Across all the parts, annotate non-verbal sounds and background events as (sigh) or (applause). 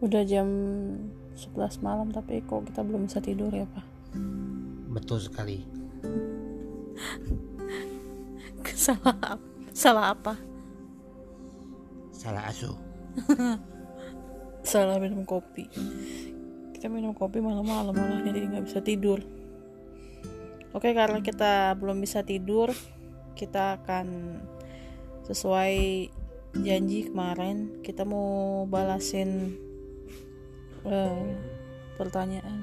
Udah jam 11 malam tapi kok kita belum bisa tidur ya, Pak? Betul sekali. (laughs) salah? Salah apa? Salah asuh. (laughs) Salah minum kopi. Kita minum kopi malam-malam malah jadi nggak bisa tidur. Oke, karena kita belum bisa tidur, kita akan sesuai janji kemarin kita mau balasin eh, pertanyaan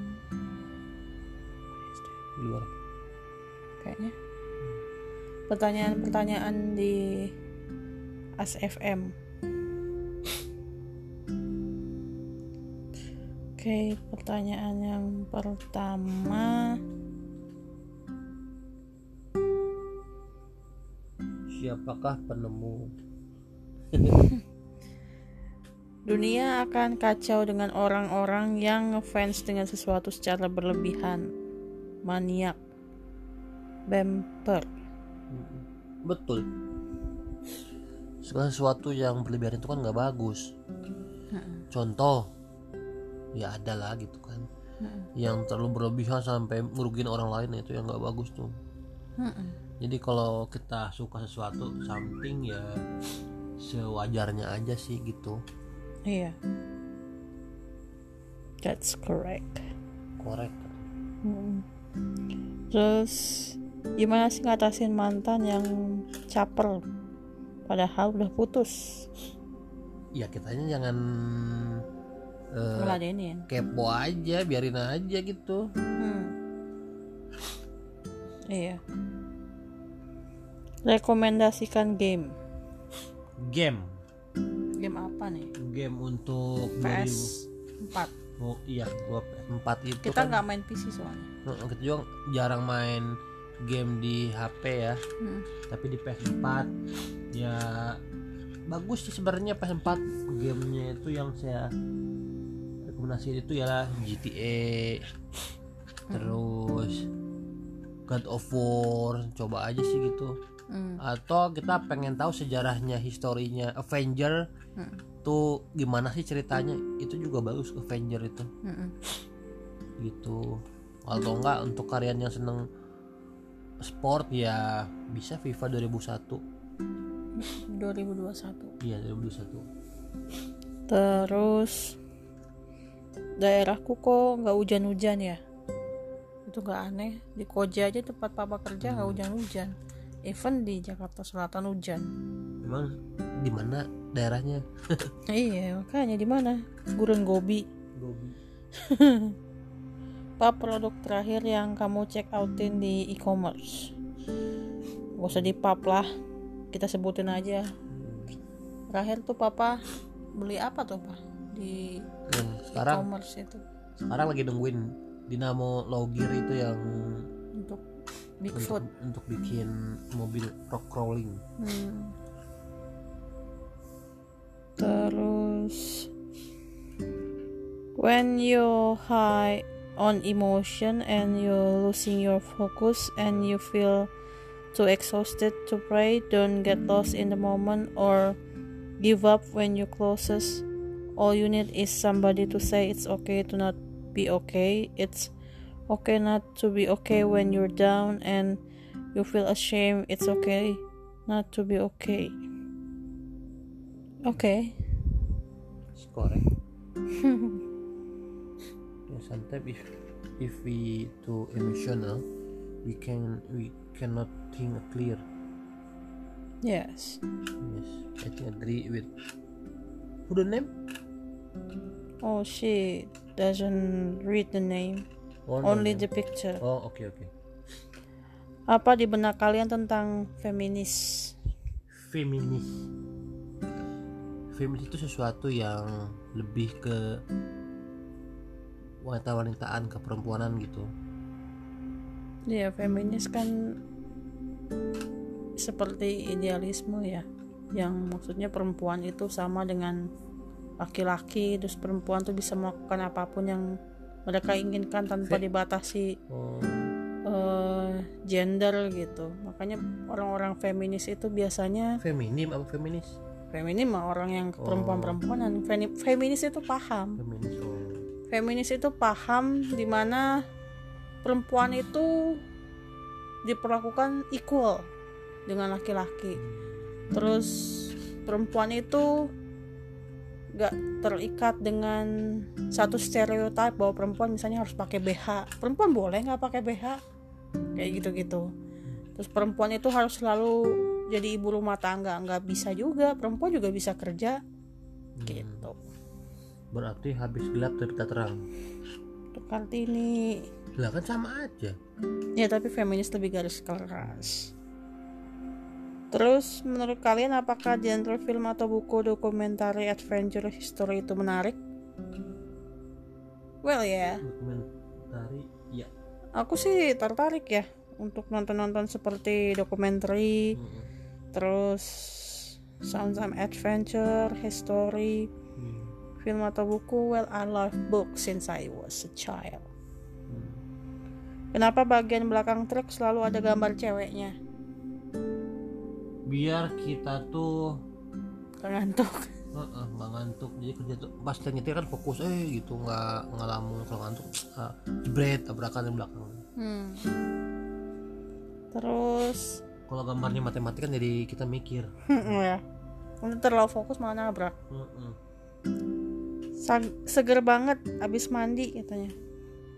Di luar. kayaknya pertanyaan-pertanyaan di ASFM Oke, pertanyaan yang pertama Siapakah penemu? (laughs) Dunia akan kacau dengan orang-orang yang ngefans dengan sesuatu secara berlebihan Maniak Bemper Betul. Segala sesuatu yang berlebihan itu kan nggak bagus. Contoh, ya ada lah gitu kan. Yang terlalu berlebihan sampai merugikan orang lain itu yang nggak bagus tuh. Jadi kalau kita suka sesuatu something ya sewajarnya aja sih gitu. Iya That's correct Korek. Mm. Terus gimana sih ngatasin mantan yang caper padahal udah putus Ya kitanya jangan eh, ngeladenin kepo aja, biarin aja gitu. hmm. (laughs) iya rekomendasikan game Game, game apa nih game untuk PS 4 2000 Oh iya, gua PS4 itu kita kan nggak main PC soalnya. Kita juga jarang main game di HP ya. Hmm. tapi di PS4 ya bagus sih sebenarnya PS4 gamenya itu yang saya rekomendasi itu ya GTA terus God of War coba aja sih gitu. Hmm. atau kita pengen tahu sejarahnya historinya Avenger. Hmm. Tuh gimana sih ceritanya? Itu juga bagus Avenger itu. Mm-mm. gitu. Atau enggak untuk kalian yang seneng sport ya bisa FIFA 2001 2021 iya 2021 terus daerahku kok nggak hujan-hujan ya? Itu nggak aneh. Di Koja aja tempat papa kerja nggak hujan-hujan. Even di Jakarta Selatan hujan. Memang di mana daerahnya. Iya makanya di mana? Gurun Gobi. Apa (laughs) produk terakhir yang kamu check outin di e-commerce. Gak usah di pub lah kita sebutin aja. Terakhir tuh papa beli apa tuh pak? Di Dan sekarang e-commerce itu. sekarang lagi nungguin Dinamo Logir itu yang untuk untuk, Bigfoot untuk bikin mobil rock crawling. Hmm. Terus when you're high on emotion and you're losing your focus and you feel too exhausted to pray, don't get lost in the moment or give up when you closest. All you need is somebody to say it's okay to not be okay. It's okay not to be okay when you're down and you feel ashamed. It's okay not to be okay. Okay. It's correct yeah, sometimes if if we too emotional we can we cannot think clear Yes. yes I think agree with who the name Oh, she doesn't read the name, oh, only no. the picture. oh oke oke Apa di benak kalian tentang feminis? feminis feminis itu sesuatu yang lebih ke wanita-wanitaan keperempuanan gitu. Ya, feminis kan seperti idealisme ya, yang maksudnya perempuan itu sama dengan laki-laki, terus perempuan tuh bisa melakukan apa pun yang mereka inginkan tanpa dibatasi oh. eh, gender gitu. Makanya orang-orang feminis itu biasanya feminim apa feminis feminim mah orang yang perempuan-perempuanan. Feni- feminis itu paham. Feminis oh. Feminis itu paham di mana perempuan itu diperlakukan equal dengan laki-laki. Terus perempuan itu gak terikat dengan satu stereotip bahwa perempuan misalnya harus pakai BH perempuan boleh nggak pakai BH kayak gitu-gitu. Terus perempuan itu harus selalu jadi ibu rumah tangga nggak bisa juga perempuan juga bisa kerja. Gitu. Berarti habis gelap terbit terang. Untuk Kartini. Lah kan sama aja. Ya tapi feminis lebih garis keras. Terus menurut kalian apakah genre film atau buku dokumentari adventure history itu menarik? Well ya. Dokumentari ya. Aku sih tertarik ya untuk nonton-nonton seperti dokumenter Mm-mm. Terus sound some adventure history Hmm. film atau buku well I love books since I was a child. Hmm. kenapa bagian belakang truk selalu ada gambar ceweknya? Biar kita tuh ngantuk. (laughs) Heeh, nggak ngantuk. Jadi kerja tuh pas kita nyetir kan fokus eh gitu. Nggak ngelamun kalau ngantuk jebret tabrakan di belakang. Hmm. Terus kalau gambarnya matematik kan jadi kita mikir ya. Untuk terlalu fokus malah nabrak. Heeh. Sa- seger banget abis mandi katanya.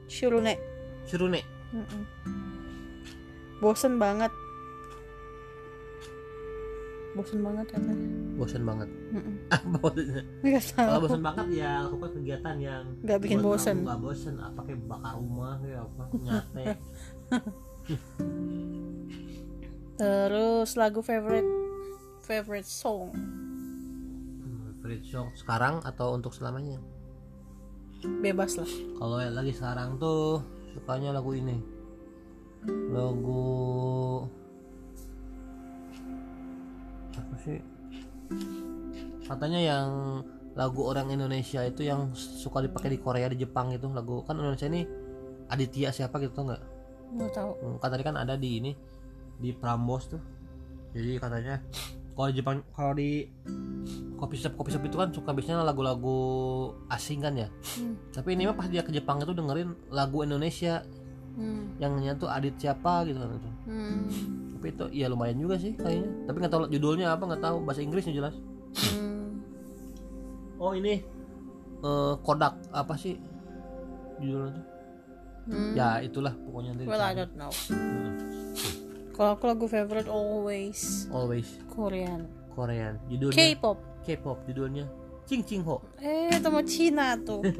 Shurune. seru nek Mm-mm. Bosen banget. Bosen banget katanya. bosan banget (laughs) apa maksudnya kalau bosan banget ya lakukan kegiatan yang Nggak bikin bosen. nggak bosan apa kayak bakar rumah kayak apa nyate (laughs) Terus lagu favorite favorite song. Favorite song sekarang atau untuk selamanya Bebas lah. kalau yang lagi sekarang tuh sukanya lagu ini lagu apa sih katanya yang lagu orang Indonesia itu yang suka dipakai di Korea di Jepang itu lagu kan Indonesia ini Aditya siapa gitu tau nggak Nggak tahu. Hmm, kan tadi kan ada di ini di Prambos tuh jadi katanya kalau Jepang kalau di kopi shop kopi shop itu kan suka biasanya lagu-lagu asing kan ya Hmm. tapi ini mah pas dia ke Jepang itu dengerin lagu Indonesia Hmm. yang nyanyi tuh Adit siapa gitu kan itu Hmm. tapi itu ya lumayan juga sih kayaknya tapi nggak tahu judulnya apa nggak tahu bahasa Inggrisnya jelas Hmm. oh ini eh, Kodak apa sih judulnya tuh Hmm. ya itulah pokoknya Well, I don't know. Hmm. Kalau aku lagu favorite always always Korean. Korean judulnya K-pop. K-pop judulnya Cing Cing Ho Eh, itu mau Cina tuh. (laughs)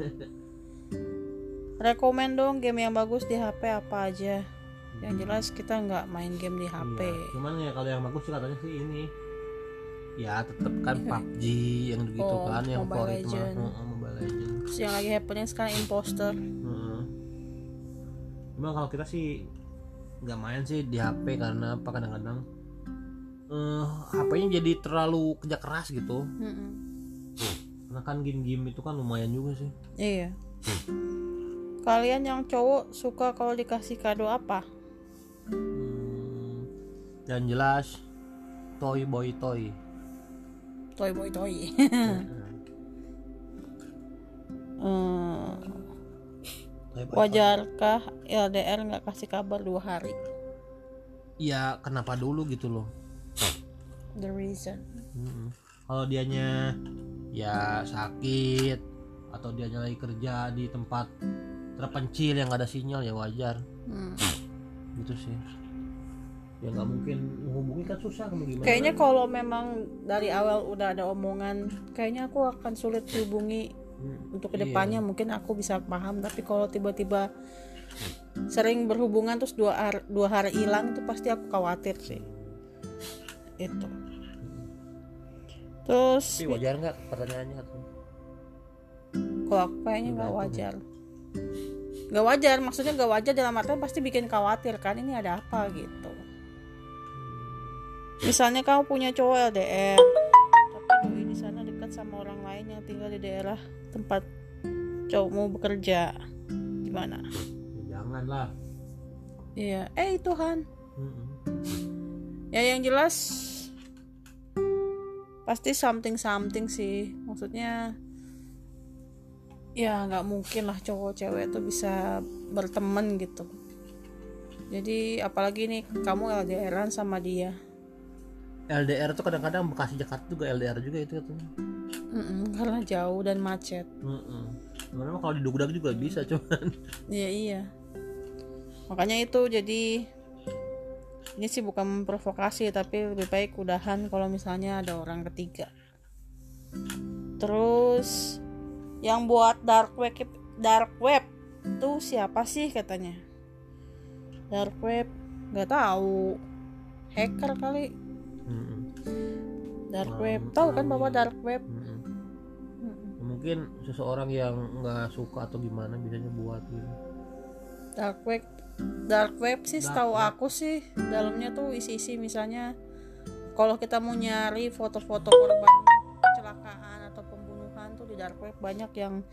Rekomen dong game yang bagus di HP apa aja. Yang jelas kita nggak main game di HP. Iya, cuman ya kalau yang bagus sih katanya sih ini ya tetep kan PUBG yang gitu Oh, kan yang Mobile favorit mah. Heeh, Mobile Legend Terus yang lagi happening sekarang imposter. Heeh. Cuma kalau kita sih nggak main sih di HP karena apa kadang-kadang eh HP-nya jadi terlalu kerja keras gitu Mm-mm. karena kan game-game itu kan lumayan juga sih Iya. Kalian yang cowok suka kalau dikasih kado apa? hmm, yang jelas toy boy toy Toy boy toy. Hmm, Toy boy, toy. Wajarkah LDR nggak kasih kabar dua hari? ya kenapa dulu gitu loh The reason. Mm-mm. Kalau dianya ya sakit atau dianya lagi kerja di tempat terpencil yang gak ada sinyal ya wajar Hmm. gitu sih. Ya nggak mungkin menghubungi kan susah gimana? Kayaknya kalau memang dari awal udah ada omongan, kayaknya aku akan sulit dihubungi Hmm, untuk iya. ke depannya mungkin aku bisa paham. Tapi kalau tiba-tiba sering berhubungan terus dua hari, dua hari hilang itu pasti aku khawatir sih. Itu. Terus Tapi wajar nggak pertanyaannya kalau aku kayaknya nggak wajar. Nggak wajar, maksudnya nggak wajar dalam artian pasti bikin khawatir kan ini ada apa gitu. Misalnya kamu punya cowok LDR, tapi doi di sana dekat sama orang lain yang tinggal di daerah tempat cowokmu bekerja, gimana? Ya, jangan lah. Iya, eh Tuhan. Mm-mm. Ya yang jelas pasti something something sih maksudnya ya nggak mungkin lah cowok cewek tuh bisa berteman gitu jadi apalagi nih kamu LDRan sama dia LDR tuh kadang-kadang Bekasi Jakarta juga LDR juga itu katanya Mm-mm, karena jauh dan macet. Sebenarnya kalau di Dugdag juga bisa (laughs) cuman. Iya iya. Makanya itu jadi ini sih bukan memprovokasi tapi lebih baik udahan kalau misalnya ada orang ketiga. Terus yang buat dark web dark web tuh siapa sih katanya? Dark web nggak tahu. Hacker kali. Dark Kurang web tahu kan bapak ya. dark web. Mungkin seseorang yang nggak suka atau gimana bisanya buat gitu. Dark web dark web sih web. aku sih dalamnya tuh isi-isi misalnya kalau kita mau nyari foto-foto korban kecelakaan atau pembunuhan tuh di dark web banyak yang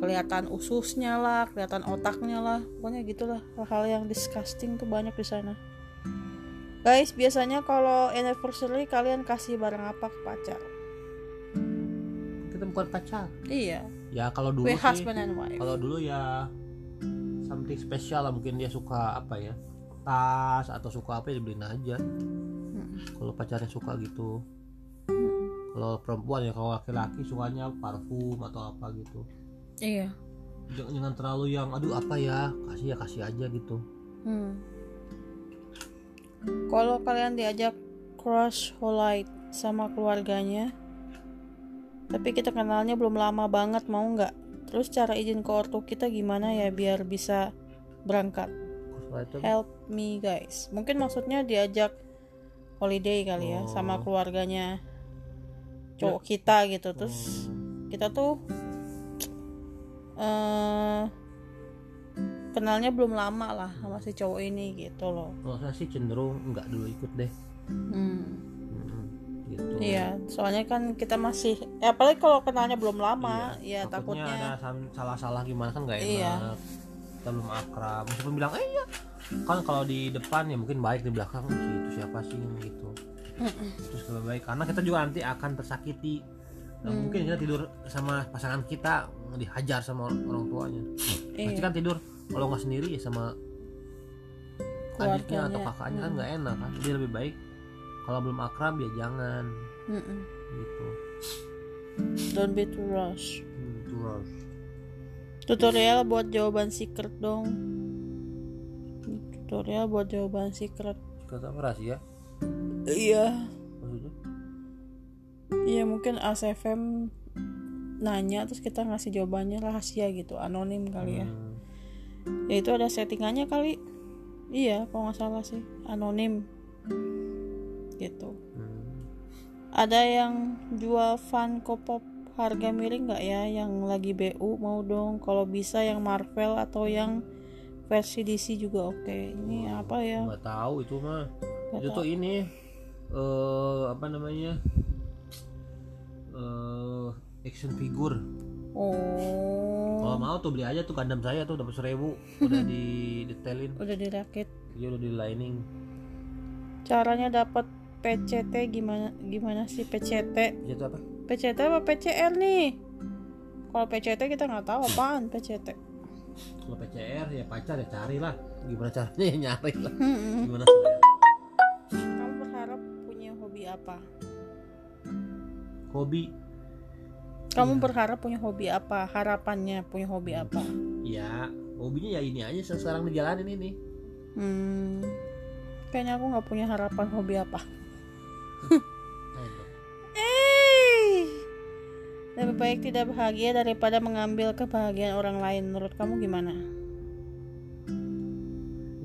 kelihatan ususnya lah kelihatan otaknya lah pokoknya gitulah hal-hal yang disgusting tuh banyak di sana. Guys biasanya kalau anniversary kalian kasih barang apa ke pacar kita bukan pacar. Iya. Ya kalau dulu sih kalau dulu ya something spesial lah mungkin dia suka apa ya tas atau suka apa ya dibeliin aja. Mm-mm. kalau pacarnya suka gitu. Kalau perempuan ya kalau laki-laki sukanya parfum atau apa gitu. Iya. Jangan, jangan terlalu yang aduh apa ya kasih ya kasih aja gitu. Hmm. Kalau kalian diajak crush holite sama keluarganya, tapi kita kenalnya belum lama banget, mau nggak? Terus cara izin ke ortu kita gimana ya biar bisa berangkat? Help me guys. Mungkin maksudnya diajak holiday kali ya Oh. sama keluarganya cowok kita gitu. Terus hmm, kita tuh eh kenalnya belum lama lah sama si cowok ini gitu loh. kalau saya sih cenderung nggak dulu ikut deh Hmm. Gitu. Iya, soalnya kan kita masih, ya apalagi kalau kenalnya belum lama, ya takutnya takutnya. ada salah-salah gimana kan nggak enak. Iya. kita belum akrab. Meskipun bilang eh iya. Kan kalau di depan ya mungkin baik di belakang "Ih, itu siapa sih gitu. Terus lebih baik karena kita juga nanti akan tersakiti. Nah, Hmm. mungkin kita tidur sama pasangan kita dihajar sama orang, tuanya. Pasti Iya. kan tidur. Kalau nggak sendiri ya sama adiknya atau kakaknya kan hmm. nggak enak kan. Jadi lebih baik kalau belum akrab ya jangan Mm-mm. gitu Don't be too rush. hmm, terus Tutorial buat jawaban secret dong. Tutorial buat jawaban secret. kata apa rahasia Iya. maksudnya Iya mungkin ASFM nanya terus kita ngasih jawabannya rahasia gitu, anonim kali ya. Hmm, Ya itu ada settingannya kali. Iya, kalau nggak salah sih, anonim. Gitu. hmm. Ada yang jual Funko Pop harga miring nggak ya? Yang lagi BU mau dong. Kalau bisa yang Marvel atau yang versi DC juga oke. Ini apa ya? nggak tahu itu mah. Itu tahu. tuh ini eh apa namanya? Eh action figure. Kalau oh mau tuh beli aja tuh kandam saya tuh dapat seribu. Udah di (laughs) detailin udah dirakit dia udah di lining. Caranya dapat PCT gimana gimana sih PCT itu apa? PCT apa PCR nih? Kalau PCT kita nggak tahu apaan PCT kalau PCR ya pacar ya carilah. Gimana caranya? Ya nyari lah gimana kamu berharap punya hobi apa? Hobi. Kamu berharap punya hobi apa? Harapannya punya hobi apa? Ya hobinya ya ini aja sekarang dijalanin ini. Hmm, kayaknya aku nggak punya harapan hobi apa. Eh, lebih baik tidak bahagia daripada mengambil kebahagiaan orang lain. Menurut kamu gimana?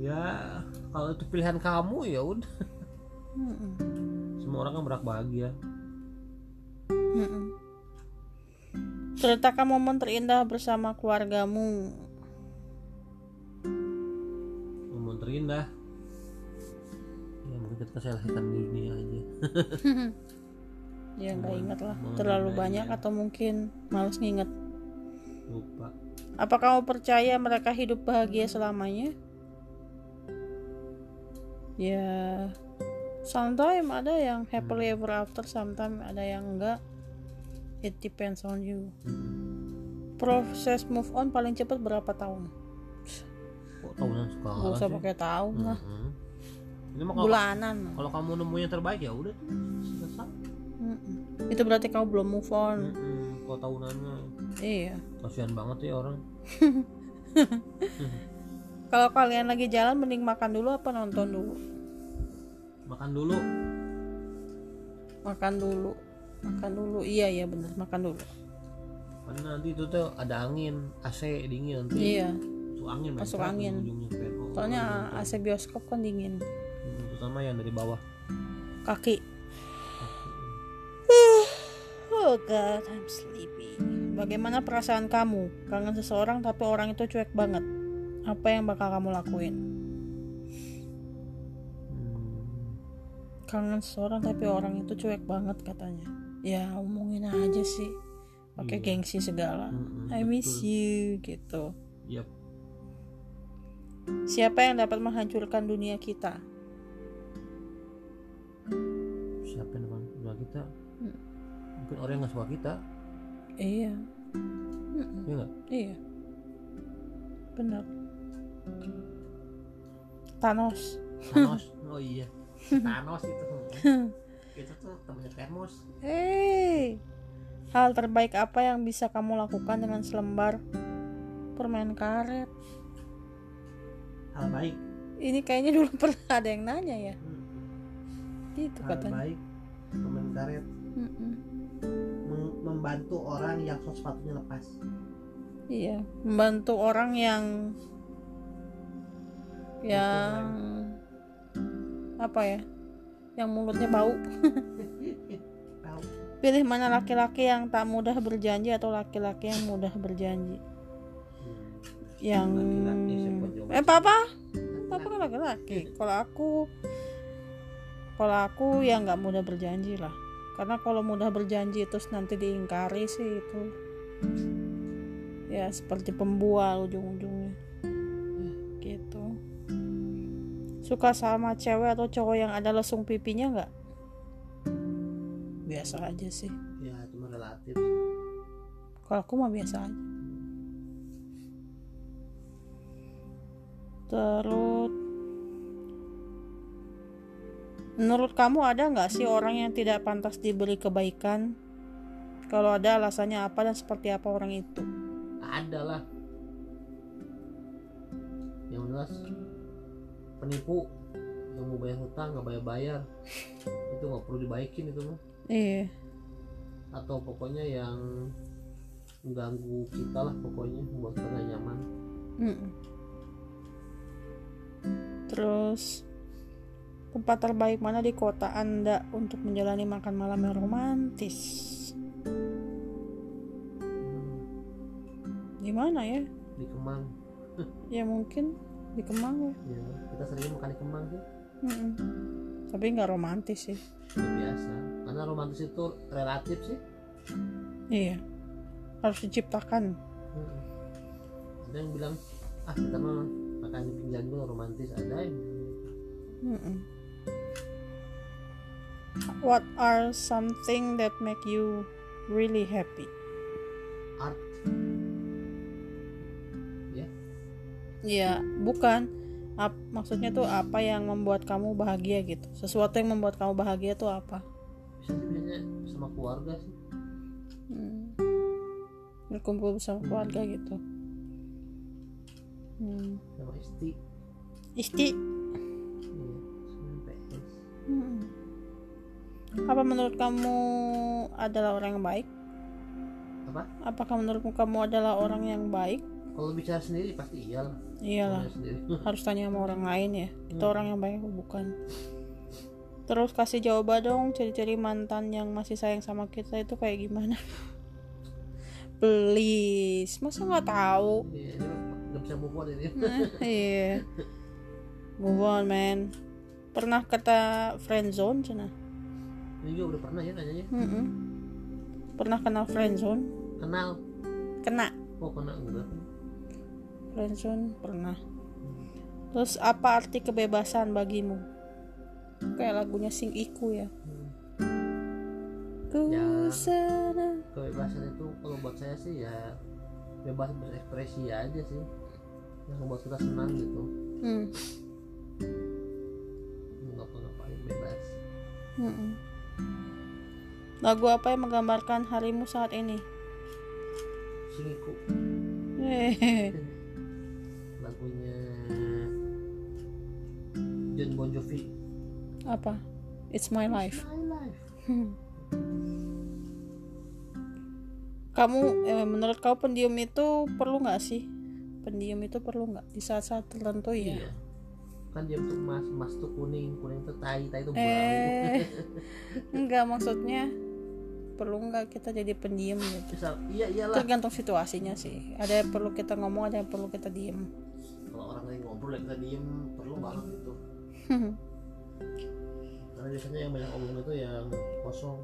ya kalau itu pilihan kamu ya udah Mm-mm. semua orang kan berhak bahagia Mm-mm. Ceritakan momen terindah bersama keluargamu. momen terindah ya mungkin lahirkan di dunia aja (laughs) Ya nggak ingat lah. momen Terlalu banyak iya. atau mungkin males nginget. lupa Apa kamu percaya mereka hidup bahagia selamanya? Ya, sometimes ada yang happily ever after sometimes ada yang enggak it depends on you proses move on paling cepat berapa tahun kok tahunan suka Gak usah pakai tahun lah Mm-mm. Ini mah kalau, bulanan. kalau kamu nemu yang terbaik ya udah. Selesai. Itu berarti kamu belum move on. Mm-mm. kalau tahunannya iya. Kasihan banget ya orang. (laughs) Kalau kalian lagi jalan mending makan dulu apa nonton dulu? Makan dulu. Makan dulu. Makan dulu. Iya iya bener. Makan dulu. Karena nanti itu tuh ada angin AC dingin nanti. Iya. Masuk angin Masuk angin. ujungnya soalnya AC bioskop kan dingin terutama yang dari bawah. Kaki. Oh god I'm sleepy. Bagaimana perasaan kamu? Kangen seseorang tapi orang itu cuek banget. Apa yang bakal kamu lakuin? Hmm, kangen seseorang tapi orang itu cuek banget katanya. Ya omongin aja sih. Pakai Iya. gengsi segala. Mm-mm, I miss you gitu. Yap. siapa yang dapat menghancurkan dunia kita siapa yang depan suka kita. Hmm. mungkin orang yang nggak suka kita. Iya. Mm-mm. ya nggak? Iya. Benar. Thanos. Thanos? (laughs) Oh iya. Thanos itu (laughs) itu tuh temannya Thanos. Hei, hal terbaik apa yang bisa kamu lakukan dengan selembar permen karet? hal baik. Ini kayaknya dulu (laughs) pernah ada yang nanya ya, Hmm. gitu hal katanya. baik teman karet Mm-mm. mem- membantu orang yang sok sepatunya lepas Iya, membantu orang yang yang apa ya, yang mulutnya (laughs) bau. Pilih mana laki-laki yang tak mudah berjanji atau laki-laki yang mudah berjanji. Hmm. Yang Laki-laki eh papa, papa kan laki-laki. Kalau aku, kalau aku ya nggak mudah berjanji lah. Karena kalau mudah berjanji terus nanti diingkari sih itu, ya seperti pembual ujung-ujungnya. Gitu. Suka sama cewek atau cowok yang ada lesung pipinya nggak? Biasa aja sih. ya cuma relatif Kalau aku mah biasa aja. Terus Menurut kamu ada nggak sih orang yang tidak pantas diberi kebaikan? Kalau ada alasannya apa dan seperti apa orang itu? ada lah yang jelas penipu yang mau bayar hutang nggak bayar bayar itu nggak perlu dibaikin itu mah Iya. atau pokoknya yang mengganggu kita lah pokoknya buat kita nyaman Mm-mm. Terus tempat terbaik mana di kota Anda untuk menjalani makan malam yang romantis? Hmm, Gimana ya? di Kemang Ya mungkin di Kemang ya. ya kita sering makan di Kemang sih Mm-mm. Tapi nggak romantis sih. biasa karena romantis itu relatif sih Iya. Harus diciptakan. Hmm. ada yang bilang ah kita mah makan di pinggir jalan romantis ada yang bilang gitu. What are something that make you really happy? art ya Ya, bukan. Ap- maksudnya tuh apa yang membuat kamu bahagia gitu. Sesuatu yang membuat kamu bahagia tuh apa? biasanya sama keluarga sih Hmm. Berkumpul bersama keluarga gitu. Hmm. sama istri Isti, Apa menurut kamu adalah orang yang baik? apa Apakah menurutmu kamu adalah orang yang baik? kalau bicara sendiri pasti iyalah Iyalah, sendiri (laughs) harus tanya sama orang lain ya. Kita orang yang baik bukan. Terus kasih jawaban dong ciri-ciri mantan yang masih sayang sama kita itu kayak gimana? (laughs) Please, masa nggak tahu? Iya, ini nggak bisa move on ini (laughs) Iya. Move on, man. Pernah kata friend zone cina? Ini juga udah pernah ya nanyanya Mm-mm. Pernah kenal friend zone? kenal Kena. oh kenal enggak Friendzone pernah. Terus apa arti kebebasan bagimu? kayak lagunya Sing Iku ya ku Ya. senang kebebasan itu kalau buat saya sih ya bebas berekspresi aja sih yang membuat kita senang gitu hmm. mau ngapa-ngapain bebas Mm-mm. Lagu apa yang menggambarkan harimu saat ini? Hehehe. (laughs) lagunya John Bon Jovi. Apa? It's my life. My life. (laughs) Kamu eh, menurut kau pendiam itu perlu nggak sih? Pendiam itu perlu nggak? Di saat-saat tertentu ya? Iya. Kan dia tuh emas emas tuh kuning kuning tuh tai tai tuh bau. (laughs) eh enggak maksudnya perlu nggak kita jadi pendiam gitu? Iya iyalah. Tergantung situasinya sih. Ada yang perlu kita ngomong ada yang perlu kita diem. Kalau orang lagi ngobrol kita diem perlu banget itu. (laughs) Karena biasanya yang banyak omong itu yang kosong.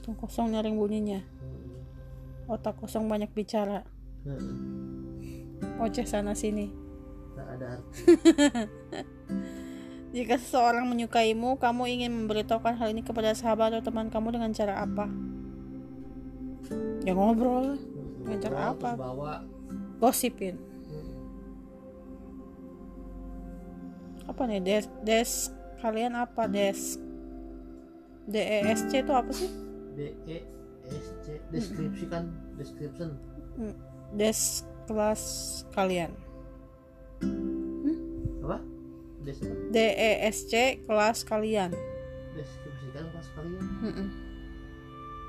Tuh kosong nyaring bunyinya. Hmm. otak kosong banyak bicara. Heeh. oceh sana sini. Tak ada arti (laughs) jika seseorang menyukaimu kamu ingin memberitahukan hal ini kepada sahabat atau teman kamu dengan cara apa? Ya ngobrol Dengan cara apa? gosipin. Apa nih? Des des kalian apa? Des. DESC itu apa sih? D E S C deskripsi kan description des kelas kalian DESC kelas kalian. Kan kelas kalian.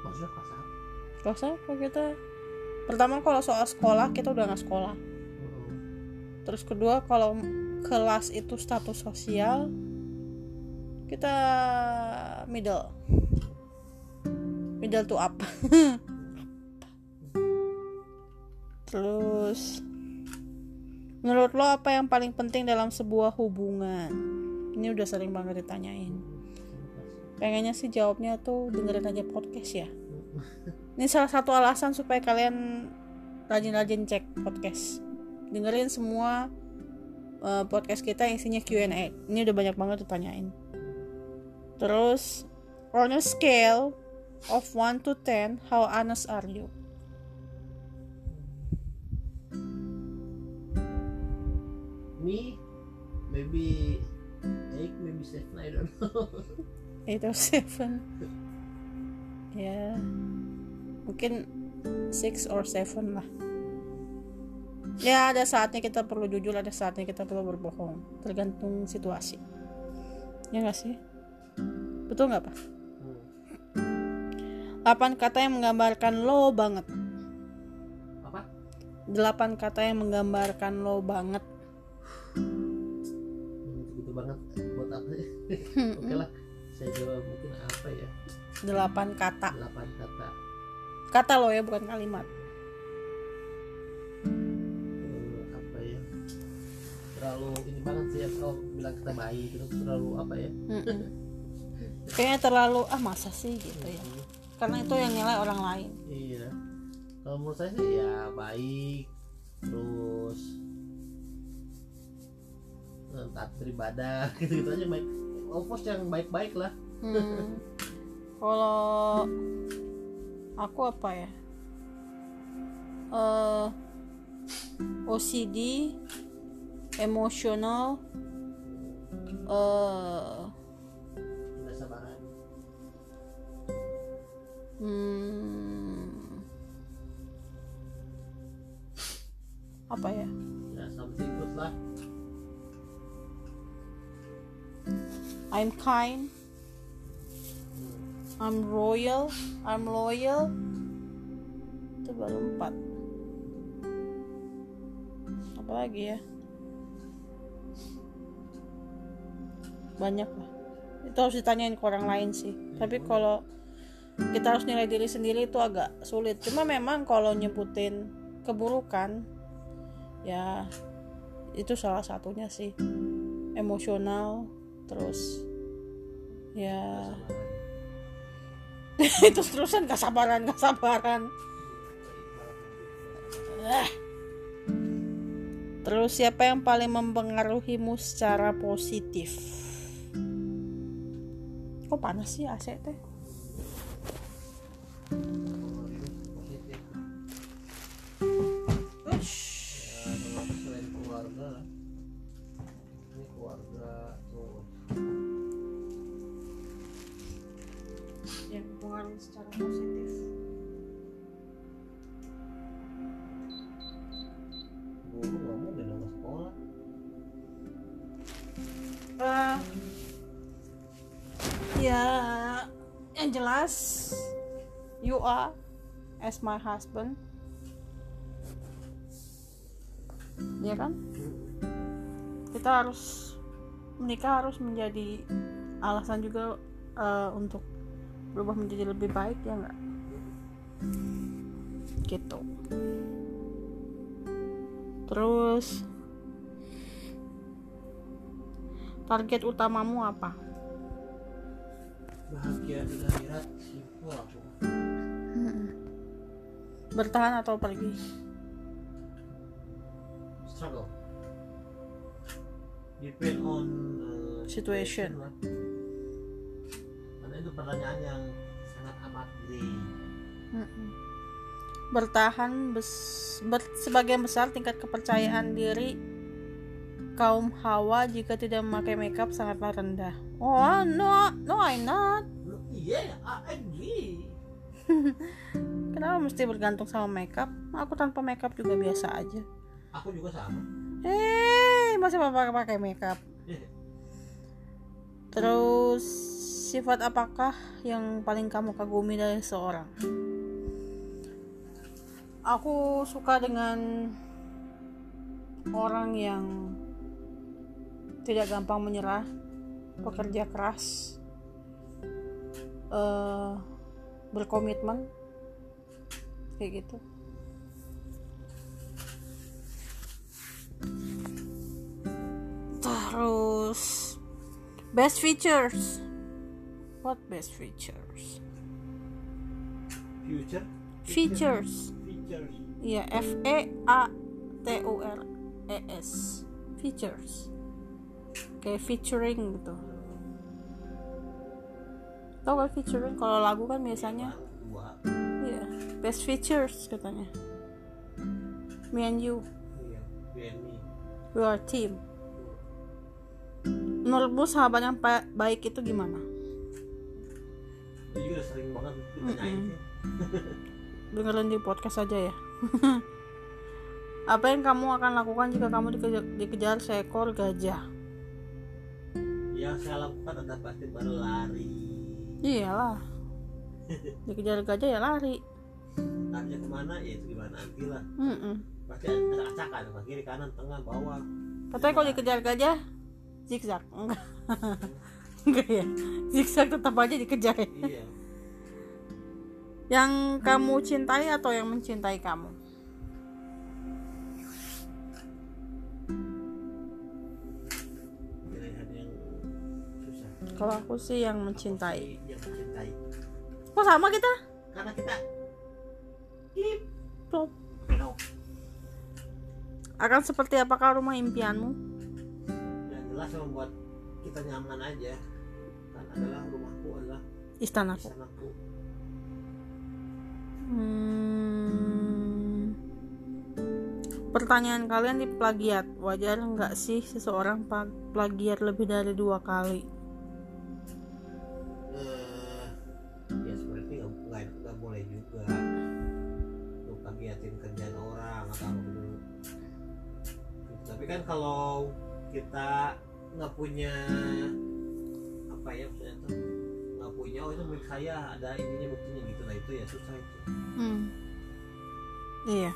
Maksudnya kelas apa? Kelas apa kita? Pertama kalau soal sekolah kita udah nggak sekolah. Terus kedua kalau kelas itu status sosial kita middle. Middle to up. (laughs) Terus menurut lo apa yang paling penting dalam sebuah hubungan? Ini udah sering banget ditanyain. Pengennya sih jawabnya tuh dengerin aja podcast ya. Ini salah satu alasan supaya kalian rajin-rajin cek podcast. Dengerin semua uh, podcast kita isinya Q&A ini udah banyak banget ditanyain. Terus on a scale of 1 to 10 how honest are you me maybe eight maybe seven I don't know. (laughs) 8 or 7 ya mungkin 6 or 7 lah. Ya ada saatnya kita perlu jujur ada saatnya kita perlu berbohong. Tergantung situasi. Ya gak sih? Betul nggak pak? Hmm. 8 kata yang menggambarkan lo banget. Apa? 8 kata yang menggambarkan lo banget apa ya oke lah saya jawab mungkin apa ya? 8 kata. Delapan kata. Kata lo ya bukan kalimat. Eh, apa ya? Terlalu ini banget sih ya kalau bilang kita baik gitu terlalu apa ya? (laughs) Kayaknya terlalu ah masa sih gitu ya? Karena itu yang nilai orang lain. Iya. Kalau menurut saya sih ya baik terus eh, taat beribadah (laughs) gitu gitu aja baik Ovos yang baik-baik lah Hmm. Kalau aku apa ya? Eh OCD, emosional, eh sabaran hmm, apa ya? ya something good lah I'm kind, I'm royal, I'm loyal. Itu baru empat. Apa lagi ya? Banyak lah. Itu harus ditanyain ke orang lain sih. Tapi kalau kita harus nilai diri sendiri itu agak sulit. Cuma memang kalau nyebutin keburukan, ya itu salah satunya sih. Emosional, terus ya. (laughs) Itu terusan kesabaran kesabaran Eh. terus siapa yang paling mempengaruhimu secara positif? Panas sih AC teh positif guru mau beda ke sekolah. Eh, ya yang jelas you are as my husband. Ya kan? Kita harus menikah harus menjadi alasan juga eh, untuk berubah menjadi lebih baik ya enggak gitu. Terus target utamamu apa? Bahagia di akhirat simpel aku. Bertahan atau pergi? Struggle. Depend on uh, Situation. lah. Itu pertanyaan yang sangat amat gede bertahan bes- ber- sebagian besar tingkat kepercayaan diri kaum hawa jika tidak memakai makeup sangatlah rendah. Oh no no I'm not. Iya I agree (laughs) kenapa mesti bergantung sama makeup? Aku tanpa makeup juga biasa aja. Aku juga sama. Eh masih pakai pakai makeup? (laughs) Terus sifat apakah yang paling kamu kagumi dari seorang? Aku suka dengan orang yang tidak gampang menyerah pekerja keras eh, berkomitmen kayak gitu. Terus best features what best features future features features Iya, F E A T U R E S. Features. Kayak featuring gitu. Tahu kan featuring? Kalau lagu kan biasanya iya, best features katanya. Me and you, iya BNI we are team. Menurutmu sahabat yang baik itu gimana? Sering banget ditanyain sih (laughs) Dengerin di podcast aja ya. (laughs) Apa yang kamu akan lakukan jika kamu dikejar, dikejar seekor gajah? yang saya lakukan adalah pasti baru lari Iyalah. (laughs) Dikejar gajah ya lari. larinya ke mana ya itu gimana nanti lah Mm-mm. pasti ada acakan ke kiri kanan tengah bawah Katanya kalau dikejar gajah zigzag. Enggak. Enggak ya. Zigzag tetap aja dikejar. ya. iya Yang kamu cintai atau yang mencintai kamu? Kalau aku sih yang mencintai. yang mencintai Kok sama kita? karena kita no Akan seperti apakah rumah impianmu? yang jelas yang membuat kita nyaman aja kan adalah rumahku adalah Istanaku. istanaku Hmm. Pertanyaan kalian di plagiat. Wajar nggak sih seseorang plagiat lebih dari dua kali? eh ya nggak boleh juga plagiatin kerjaan orang atau apa dulu tapi kan kalau kita nggak punya milik saya ada ininya buktinya gitu nah itu ya susah itu Hmm. Iya.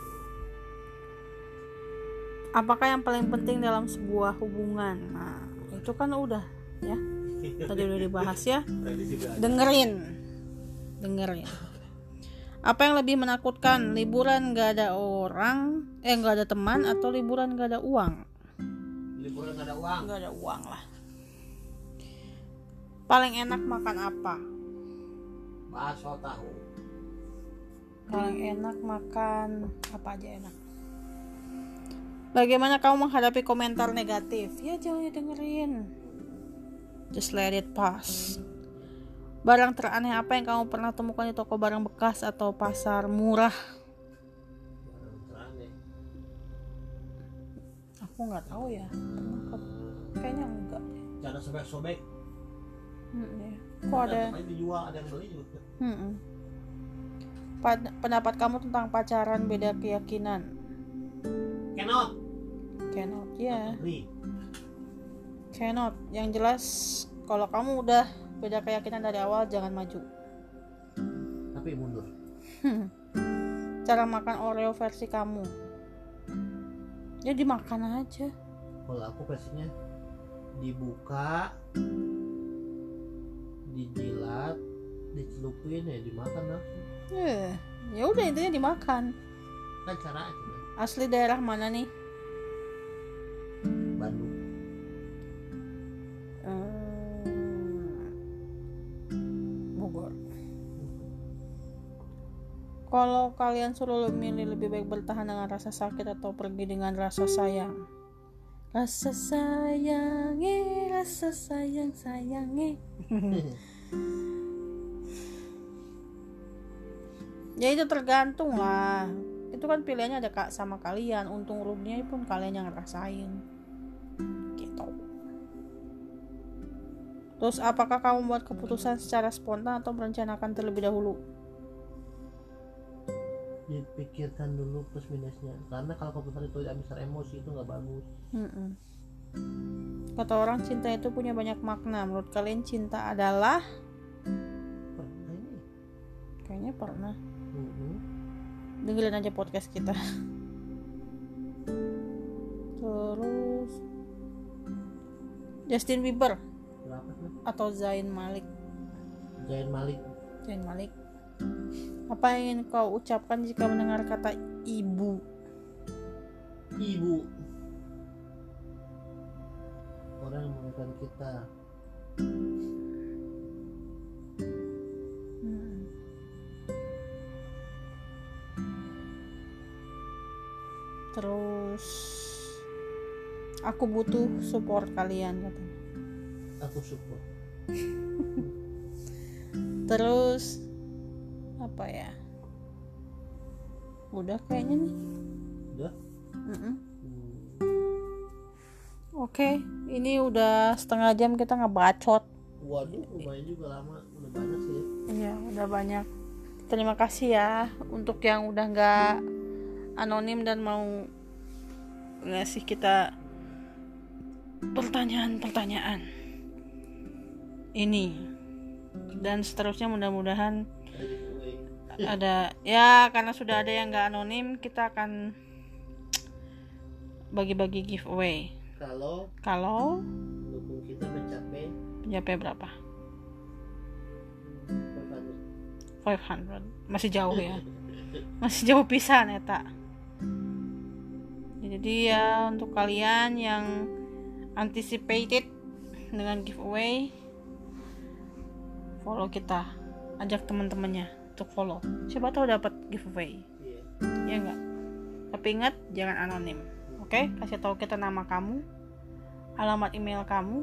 Apakah yang paling penting dalam sebuah hubungan? Nah, itu kan udah ya. Tadi udah dibahas ya. (laughs) Dengerin. Dengerin. Apa yang lebih menakutkan? Liburan gak ada orang, eh gak ada teman atau liburan gak ada uang? liburan nggak ada uang Gak ada uang lah. Paling enak makan apa? Bakso tahu Paling enak makan apa aja enak. Bagaimana kamu menghadapi komentar negatif? Ya jangan dengerin. Just let it pass. barang teraneh apa yang kamu pernah temukan di toko barang bekas atau pasar murah aku nggak tahu ya kayaknya enggak cara sobek-sobek Hmm, ya. Kok ada dijual ada yang beli juga. Hmm. Pendapat kamu tentang pacaran beda keyakinan? Cannot. Cannot ya agree cannot. Yang jelas kalau kamu udah beda keyakinan dari awal jangan maju. Tapi mundur. Cara makan oreo versi kamu? Ya dimakan aja. Kalau aku versinya dibuka dijilat dicelupin ya dimakan langsung Eh, ya udah intinya dimakan. Kan cara aja kan? Asli daerah mana nih? Bandung. Hmm, Bogor. Kalau kalian suruh milih lebih baik bertahan dengan rasa sakit atau pergi dengan rasa sayang? Rasa sayang eh rasa sayang sayang eh (laughs) ya itu tergantung lah. Itu kan pilihannya ada kak sama kalian. Untung ruginya pun kalian yang ngerasain. Gitu. Terus apakah kamu buat keputusan secara spontan atau merencanakan terlebih dahulu? Dipikirkan dulu plus minusnya. Karena kalau keputusan itu tidak besar emosi itu nggak bagus. Mm-mm. Kata orang cinta itu punya banyak makna. Menurut kalian cinta adalah? Pernah ini. Kayaknya pernah. Mhm. dengerin aja podcast kita. Terus Justin Bieber berapa atau Zayn Malik? Zain Malik. Zayn Malik. Apa yang ingin kau ucapkan jika mendengar kata ibu? Ibu orang yang melahirkan kita Hmm. terus aku butuh support kalian katanya aku support (laughs) terus apa ya udah kayaknya nih udah Mm-mm. Hmm. Oke ini udah setengah jam kita ngebacot. Waduh lumayan juga lama. Udah banyak sih. Ya iya udah banyak. Terima kasih ya untuk yang udah nggak anonim dan mau ngasih kita pertanyaan-pertanyaan ini. Dan seterusnya mudah-mudahan ada. Ya karena sudah ada yang nggak anonim kita akan bagi-bagi giveaway kalau kalau dukung kita mencapai mencapai berapa? 500 500 masih jauh ya? Masih jauh pisan eta jadi ya untuk kalian yang anticipated dengan giveaway follow kita. Ajak teman-temannya untuk follow. Siapa tahu dapat giveaway. Iya. Ya enggak tapi ingat jangan anonim oke kasih tahu kita nama kamu alamat email kamu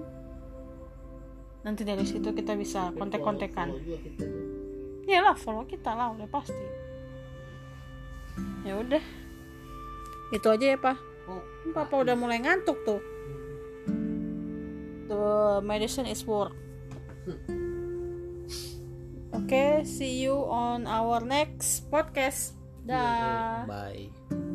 nanti dari situ kita bisa kontak-kontakan tuh. Iyalah follow kita lah udah pasti. Ya udah. Itu aja ya, Pak. oh Papa udah mulai ngantuk tuh. The medicine is work. Oke, see you on our next podcast. Dah. bye